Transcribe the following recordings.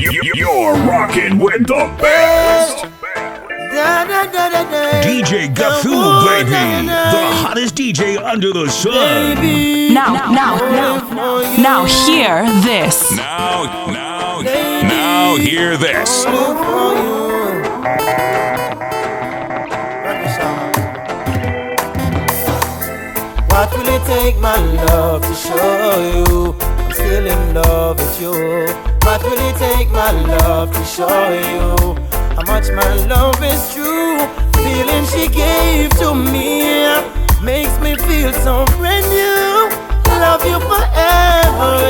You're rocking with the best. DJ Gathu, baby. The hottest DJ under the sun. Now, now, now, now, hear this. Now, now, now, hear this. What will it take, my love, to show you I'm still in love with you? What will it take, my love, to show you how much my love is true? Feeling she gave to me makes me feel so brand new. Love you forever,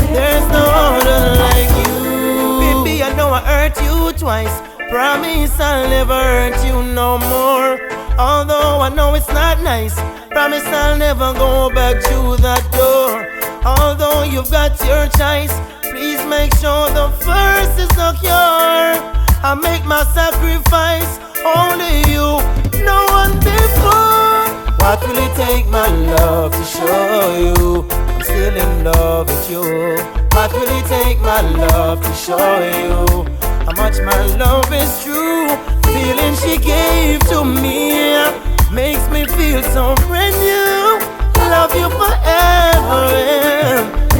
and there's no other like you. Baby, I know I hurt you twice. Promise I'll never hurt you no more. Although I know it's not nice. Promise I'll never go back to that door. Although you've got your choice, make sure the first is secure. I make my sacrifice, only you, no one before. What will it take, my love, to show you I'm still in love with you? What will it take, my love, to show you how much my love is true? Feeling she gave to me makes me feel so brand new. Love you forever,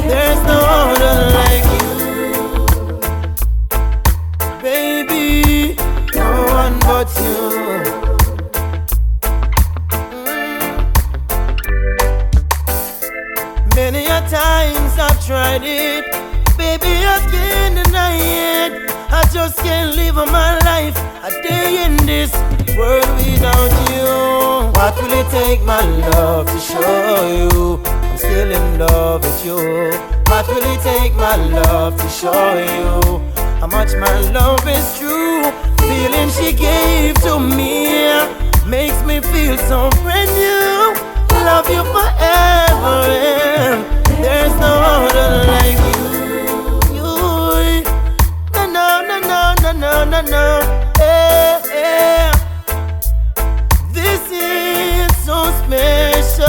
there's no other like love, to show you how much my love is true. Feeling she gave to me makes me feel so brand new. Love you forever, and there's no other like you. No, no, no, no, no, no, no, This is so special.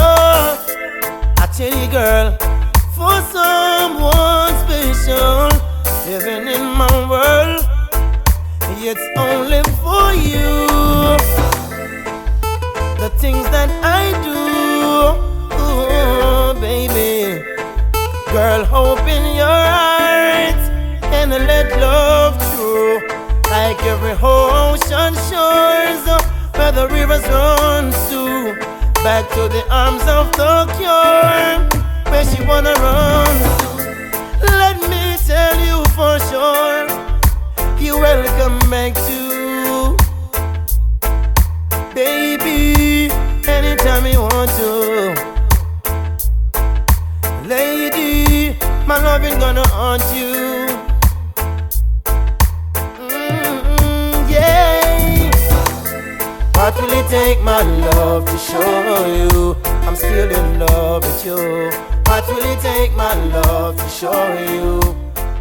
I tell you, girl, for someone living in my world, it's only for you. The things that I do, ooh, baby. Girl, open your heart and let love through. Like every ocean shores where the rivers run to. Back to the arms of the cure where she wanna run to. Tell you for sure, you welcome back to. Baby, anytime you want to. Lady, my loving gonna haunt you. Mm, yeah. What will it take, my love, to show you I'm still in love with you? What will it take, my love, to show you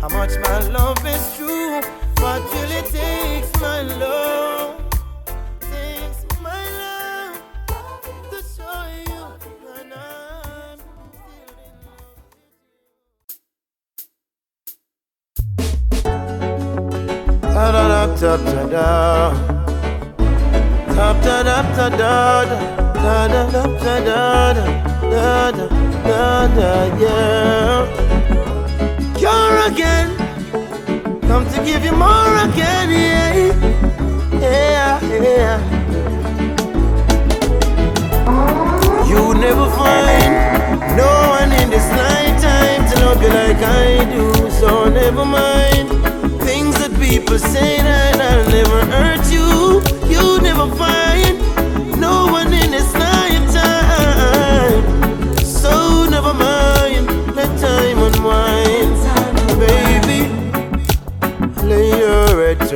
how much my love is true? What will it take, my love? Takes my love to show you I'm da da da da da. Da da da da da da da da da da da da da da yeah. You're again, come to give you more again, yeah, yeah, yeah. You never find no one in this lifetime to love you like I do, so never mind things that people say that I'll never hurt you. You never find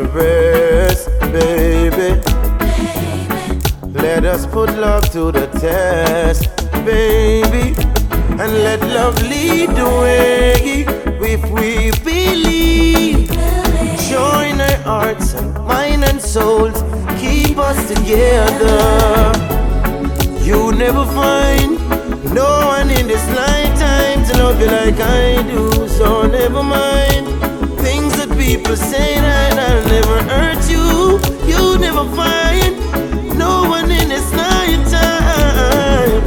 rest, baby. Let us put love to the test, baby. And let love lead the way if we believe. Join our hearts and mind and souls, keep us together. You never find no one in this lifetime to love you like I do, so never mind people say that I'll never hurt you. You'll never find no one in this lifetime.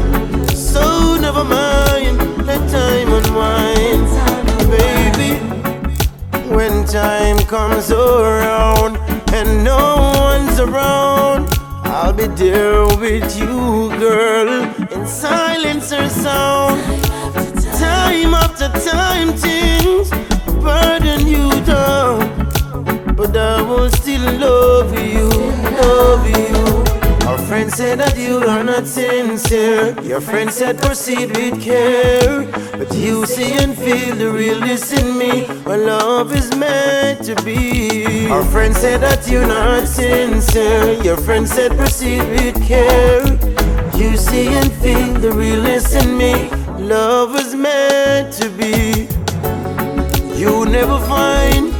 So never mind, let time unwind, baby. When time comes around and no one's around, I'll be there with you, girl, in silence or sound. Time after time, things burden you down, but I will still love you, love you. Our friend said that you are not sincere. Your friend said proceed with care. But you see and feel the realness in me. Our love is meant to be. Our friend said that you're not sincere. Your friend said proceed with care. You see and feel the realness in me. Love is meant to be. You never find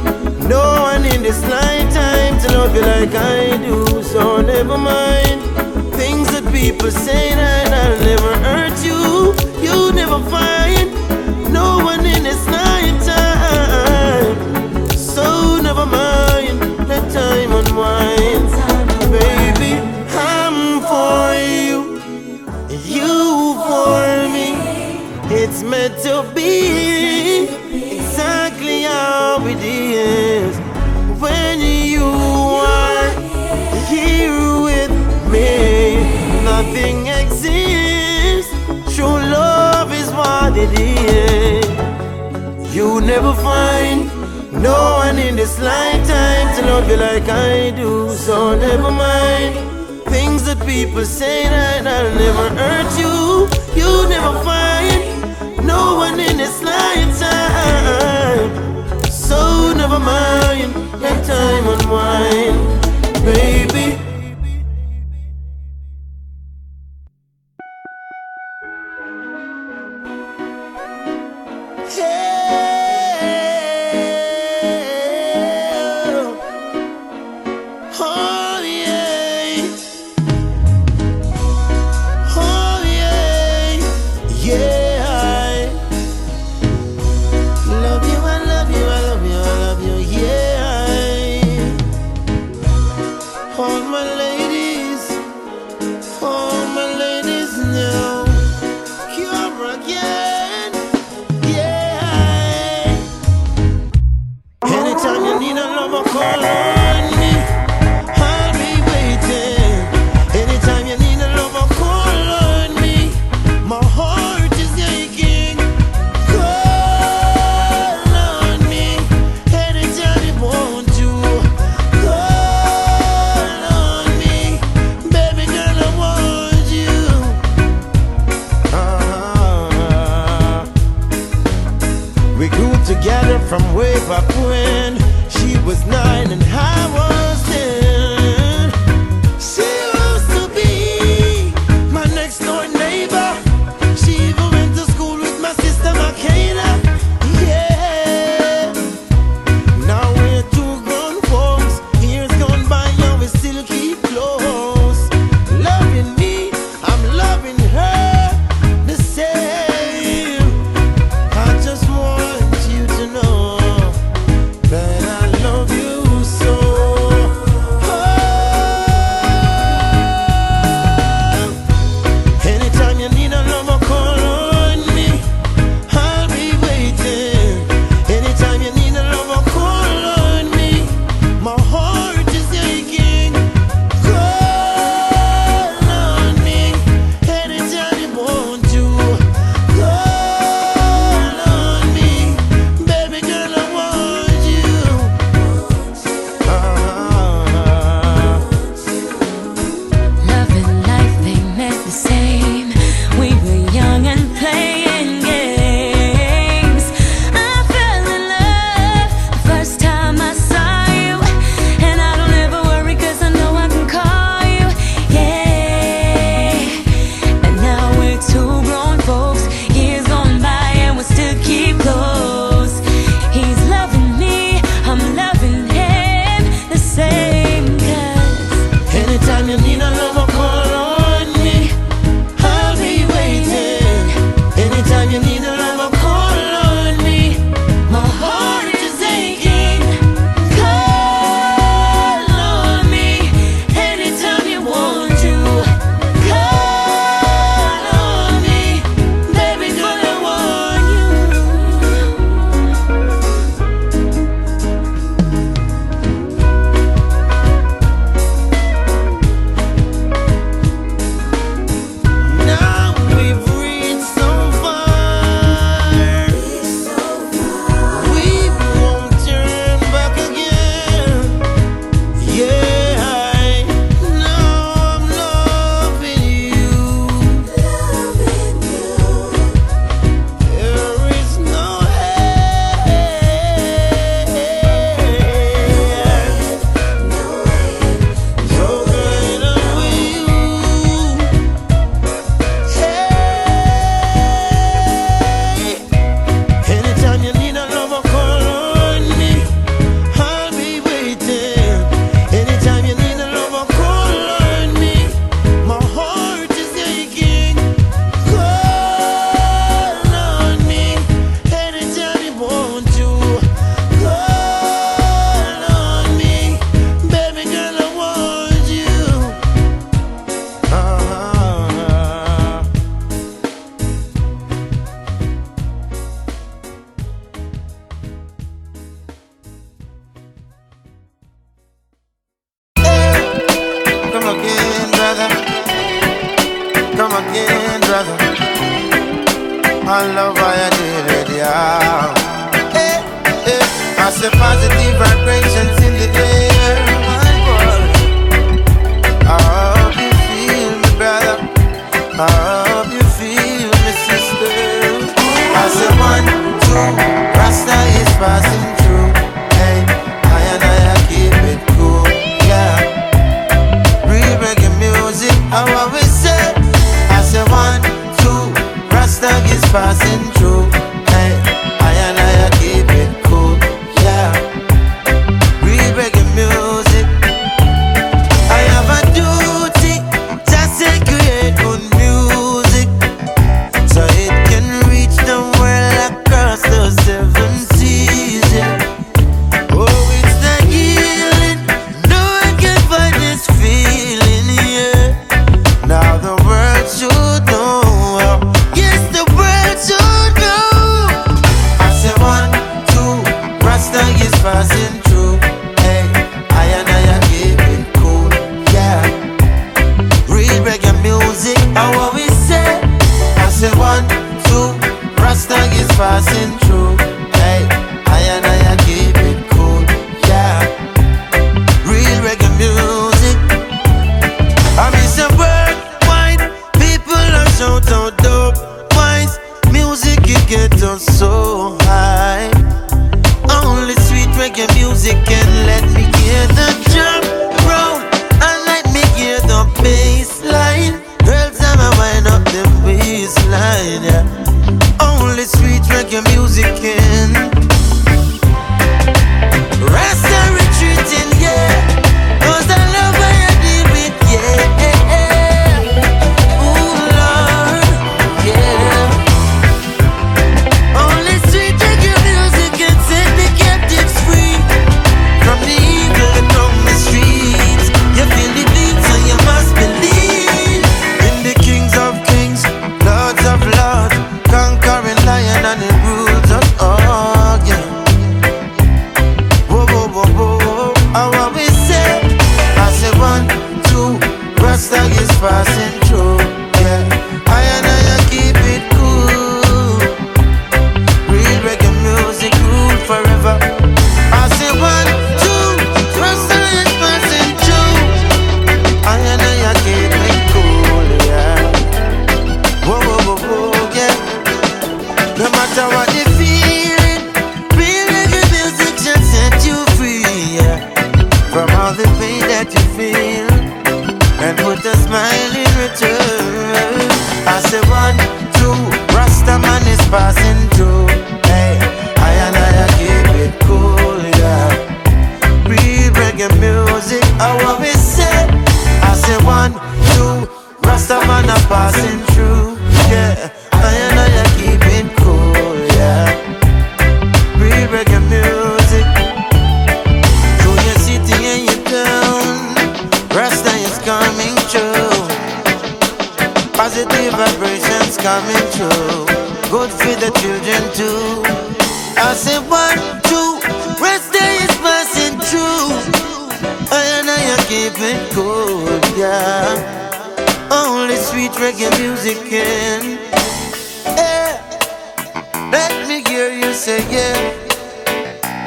no one in this lifetime to love you like I do. So never mind things that people say that I'll never hurt you. You'll never find no one in this lifetime. So never mind, let time unwind, You never find no one in this lifetime to love you like I do. So never mind things that people say that I'll never hurt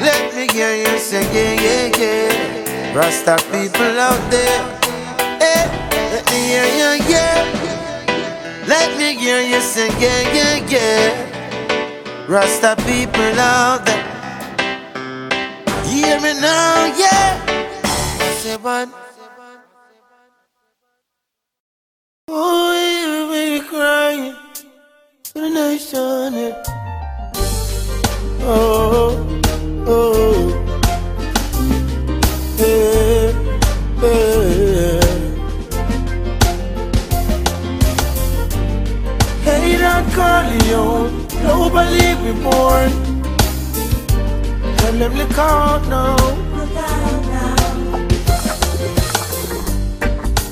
Let me hear you say, yeah, yeah, yeah. Rasta people out there. Hey, let me hear you, yeah. Let me hear you say, yeah, yeah, yeah. Rasta people out there. Hear me now, yeah. Say one. Oh, hear me crying to the nation. Oh. Oh, hey, hey. Hey, that Tell them now.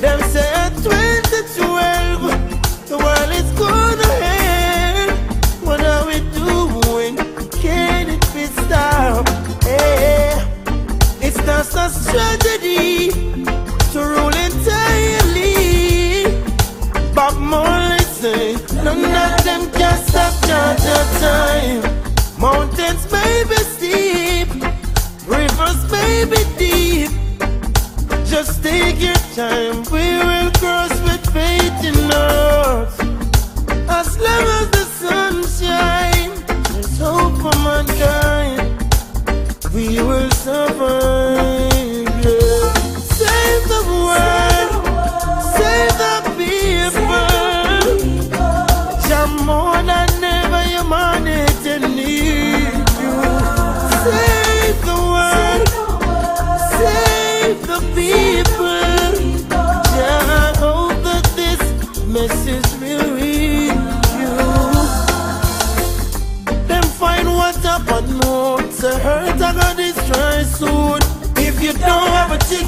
Them say 2012, the world is good. tragedy to rule entirely. Bob Marley say, none of them can stop Jah time. Mountains may be steep, rivers may be deep. Just take your time, we will cross with faith in us. As long as the sun shines, there's hope for mankind. We will survive.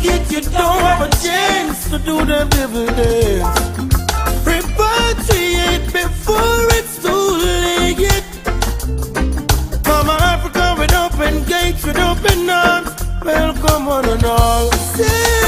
Ticket, you don't have a chance to do the devil dance. Repatriate before it's too late. Mama Africa with open gates, with open arms. Welcome one and all. Save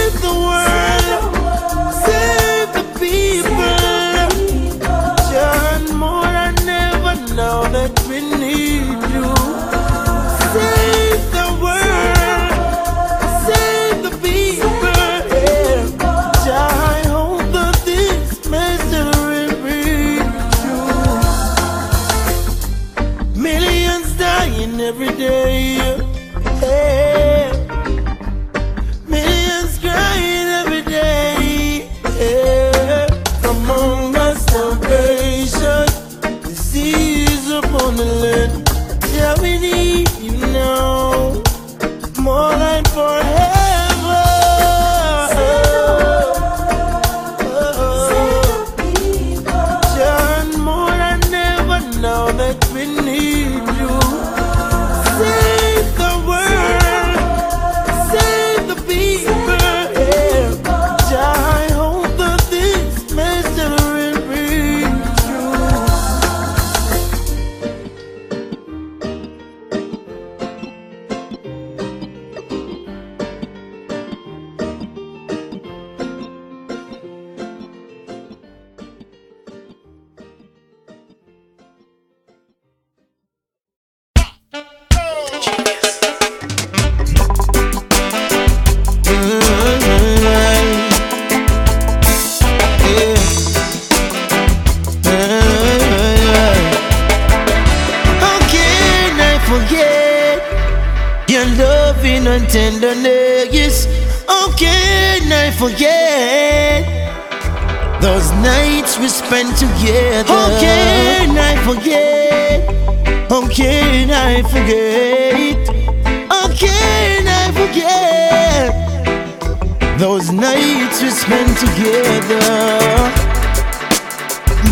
spent together? How can I forget? How can I forget? How can I forget those nights we spent together?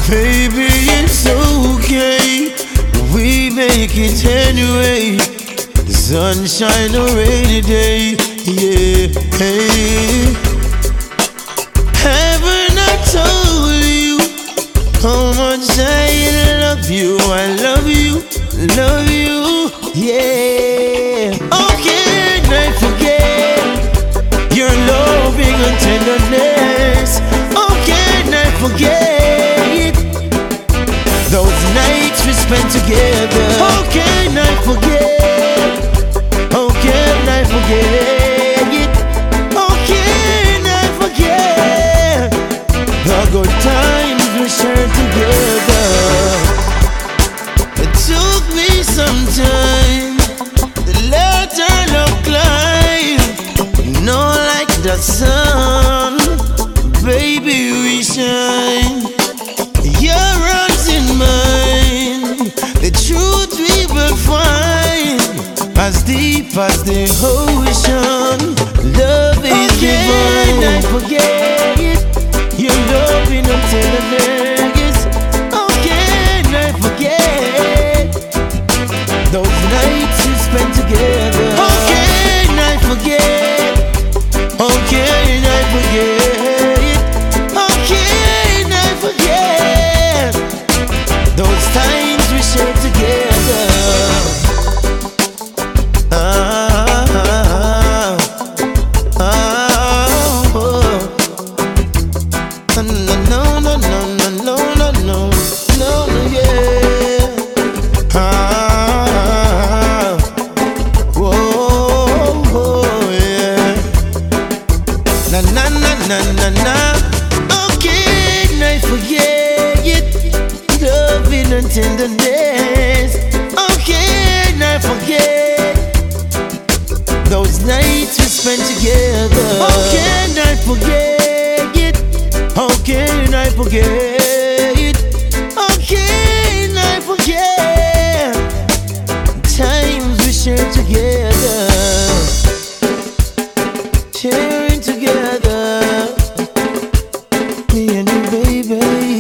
Baby, it's okay. We make it anyway. The sunshine or rainy day. Yeah. Hey. You? I love you, love you. Yeah. How can I forget your loving and tenderness? How can I forget? Those nights we spent together. How can I forget? Me and you, baby.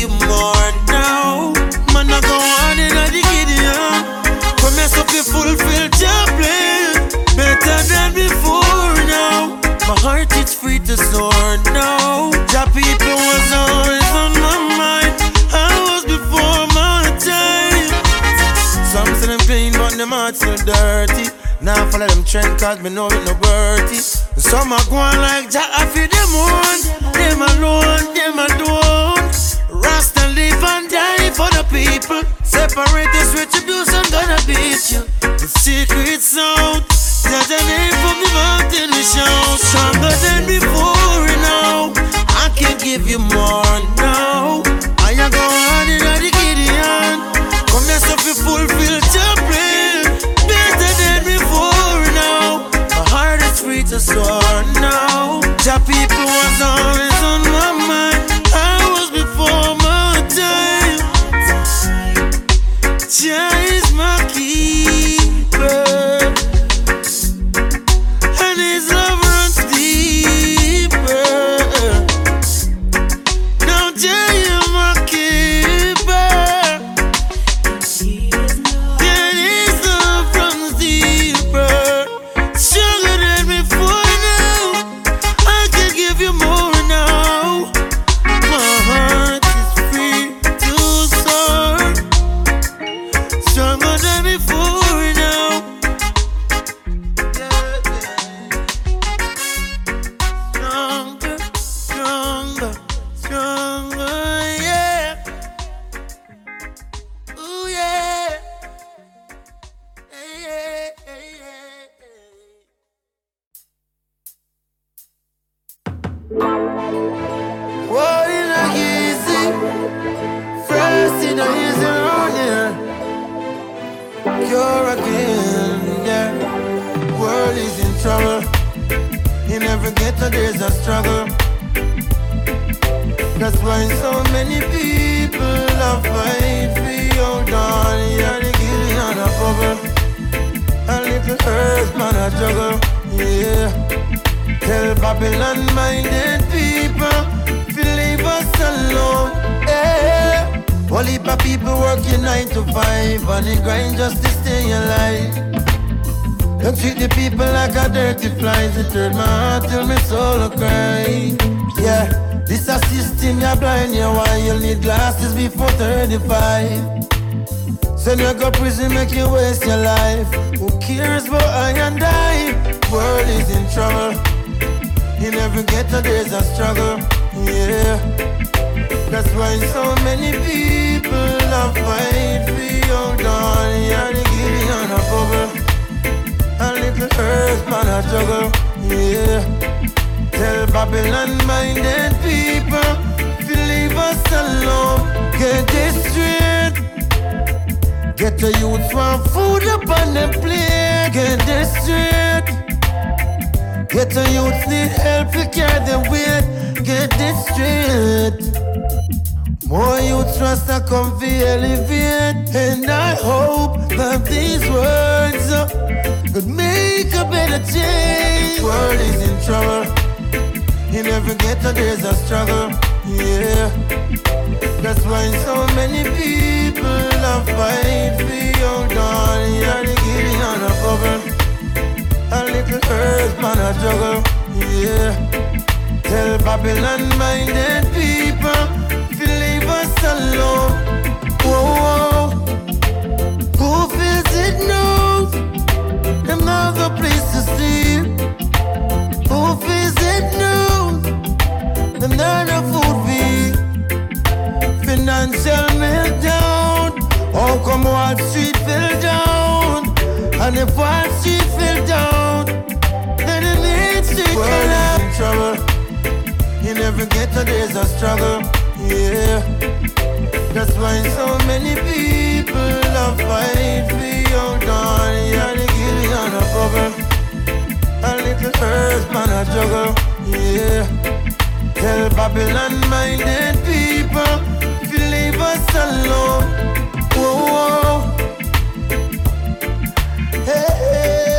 You more now. Man, I go on in a Gideon. Mess up your fulfill your plan. Better than before now. My heart is free to soar now. Your people was always on my mind. I was before my time. Some say them clean, but them hearts still dirty. Now follow them trend cause me know it no worthy. Some are going like Jack, I feel them one. Them alone, them alone. And die for the people. Separate this retribution, gonna beat you. The secret sound. There's a name for me mountain we shout. Stronger than before now. I can give you more now. I am going in the Gideon. Come here so you fulfill your plan. Better than before now. My heart is free to soar now. Your people was on More youth trust I come for elevate. And I hope that these words uh, could make a better change. World is in trouble. In every ghetto there's a struggle. Yeah. That's why so many people are fight for your dawn. Yeah, they getting on a bubble. A little earth man a juggle. Yeah. Tell Babylon minded people to alone. Whoa, whoa. Who feels it knows? Them not the place to sleep. Who feels it knows? Them not the food. Financial meltdown. How come Wall Street fell down? And if Wall Street fell down, then the main street collapse. in trouble. In every ghetto there's a struggle. Yeah. That's why so many people are fighting for your God. Yeah, they give you a problem. A little earth, man, I juggle. Yeah. Tell Babylon minded people to leave us alone. Whoa, whoa. hey. hey.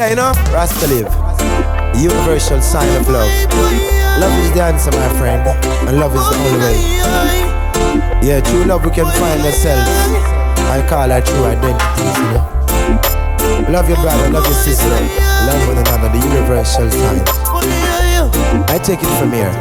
Yeah, you know, Rasta live. Universal sign of love. Love is the answer, my friend, and love is the only way. Yeah, true love we can find ourselves I call our true identity. you know. Love your brother, love your sister, love one another, the universal sign. I take it from here.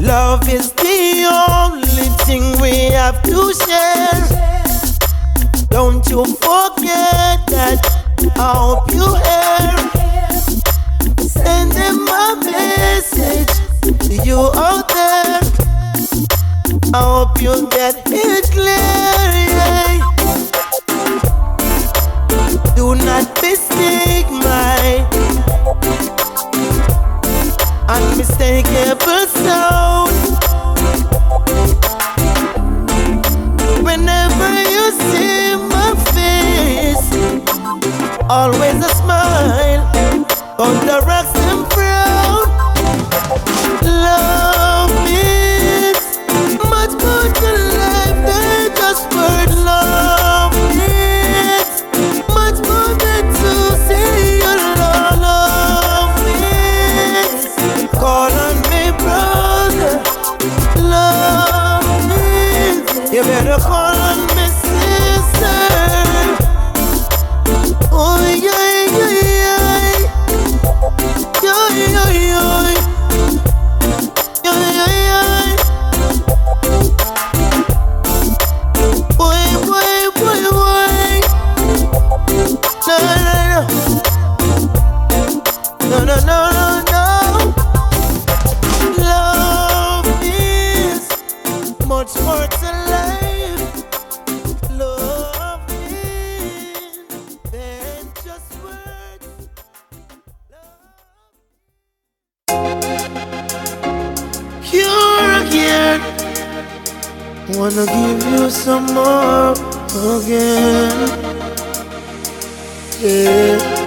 Love is the only thing we have to share. Don't you forget that. I hope you hear. Message to you out there. I hope you get it clear. Yeah. Do not mistake my unmistakable sound. Whenever you see my face, always a smile on the rocks. wanna give you some more again. Yeah.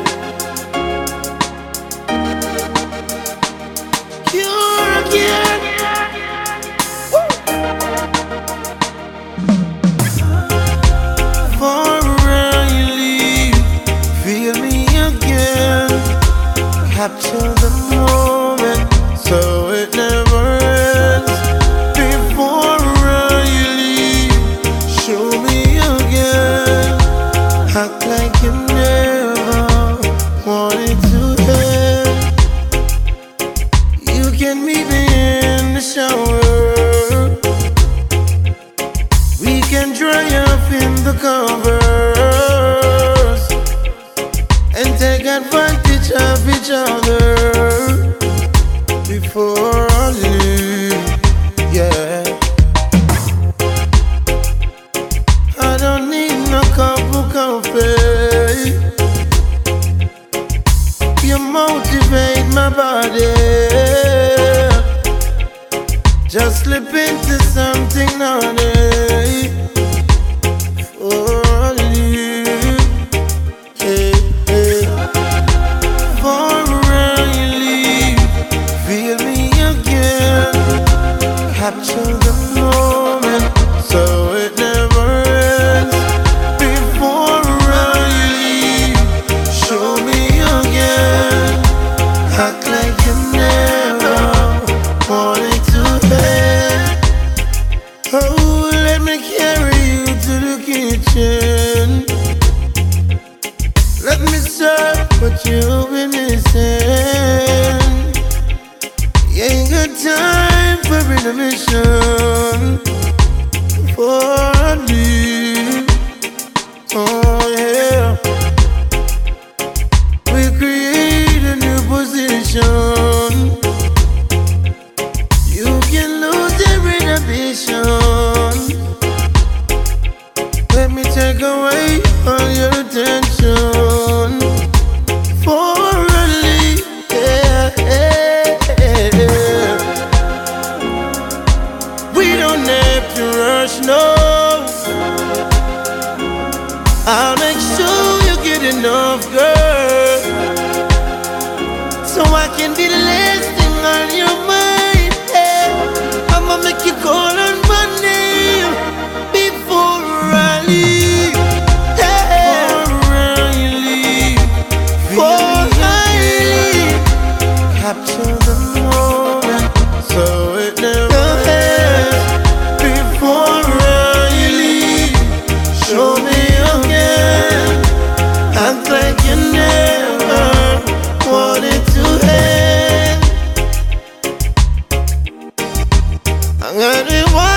I didn't want it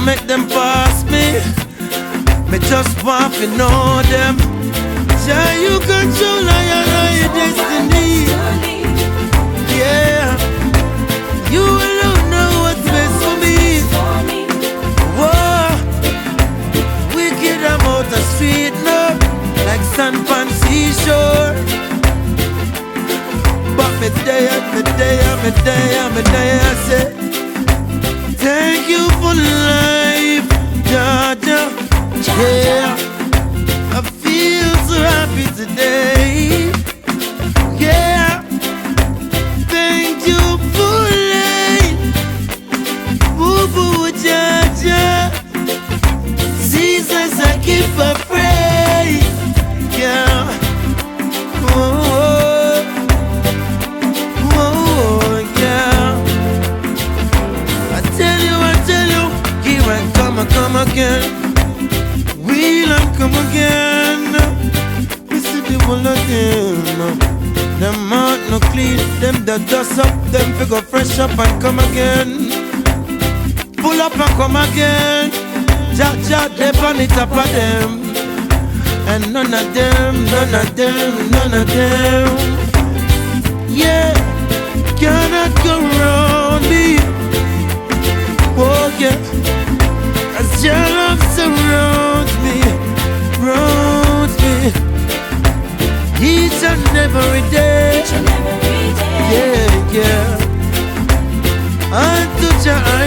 can't make them pass me. Me just want to know them. Yeah, you control I and your destiny. Yeah, you alone know what's best for me. Whoa, we I'm out the street now, like sand pan seashore. But me day, me day, me day, me day, I say. Thank you for life, Georgia. Georgia. Yeah, I feel so happy today. full of them. Them mouth no clean, them that dust up, them figure fresh up and come again. Pull up and come again. jah jah they on the top of them. And none of them, none of them, none of them. Yeah, cannot go wrong, me. Oh yeah, as your love surrounds. Each and every day. Yeah, yeah. Unto Jah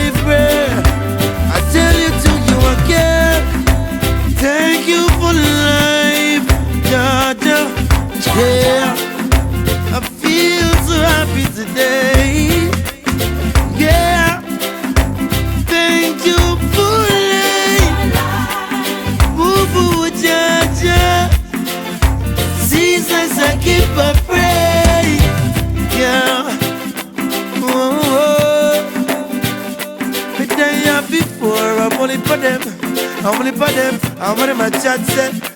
my said,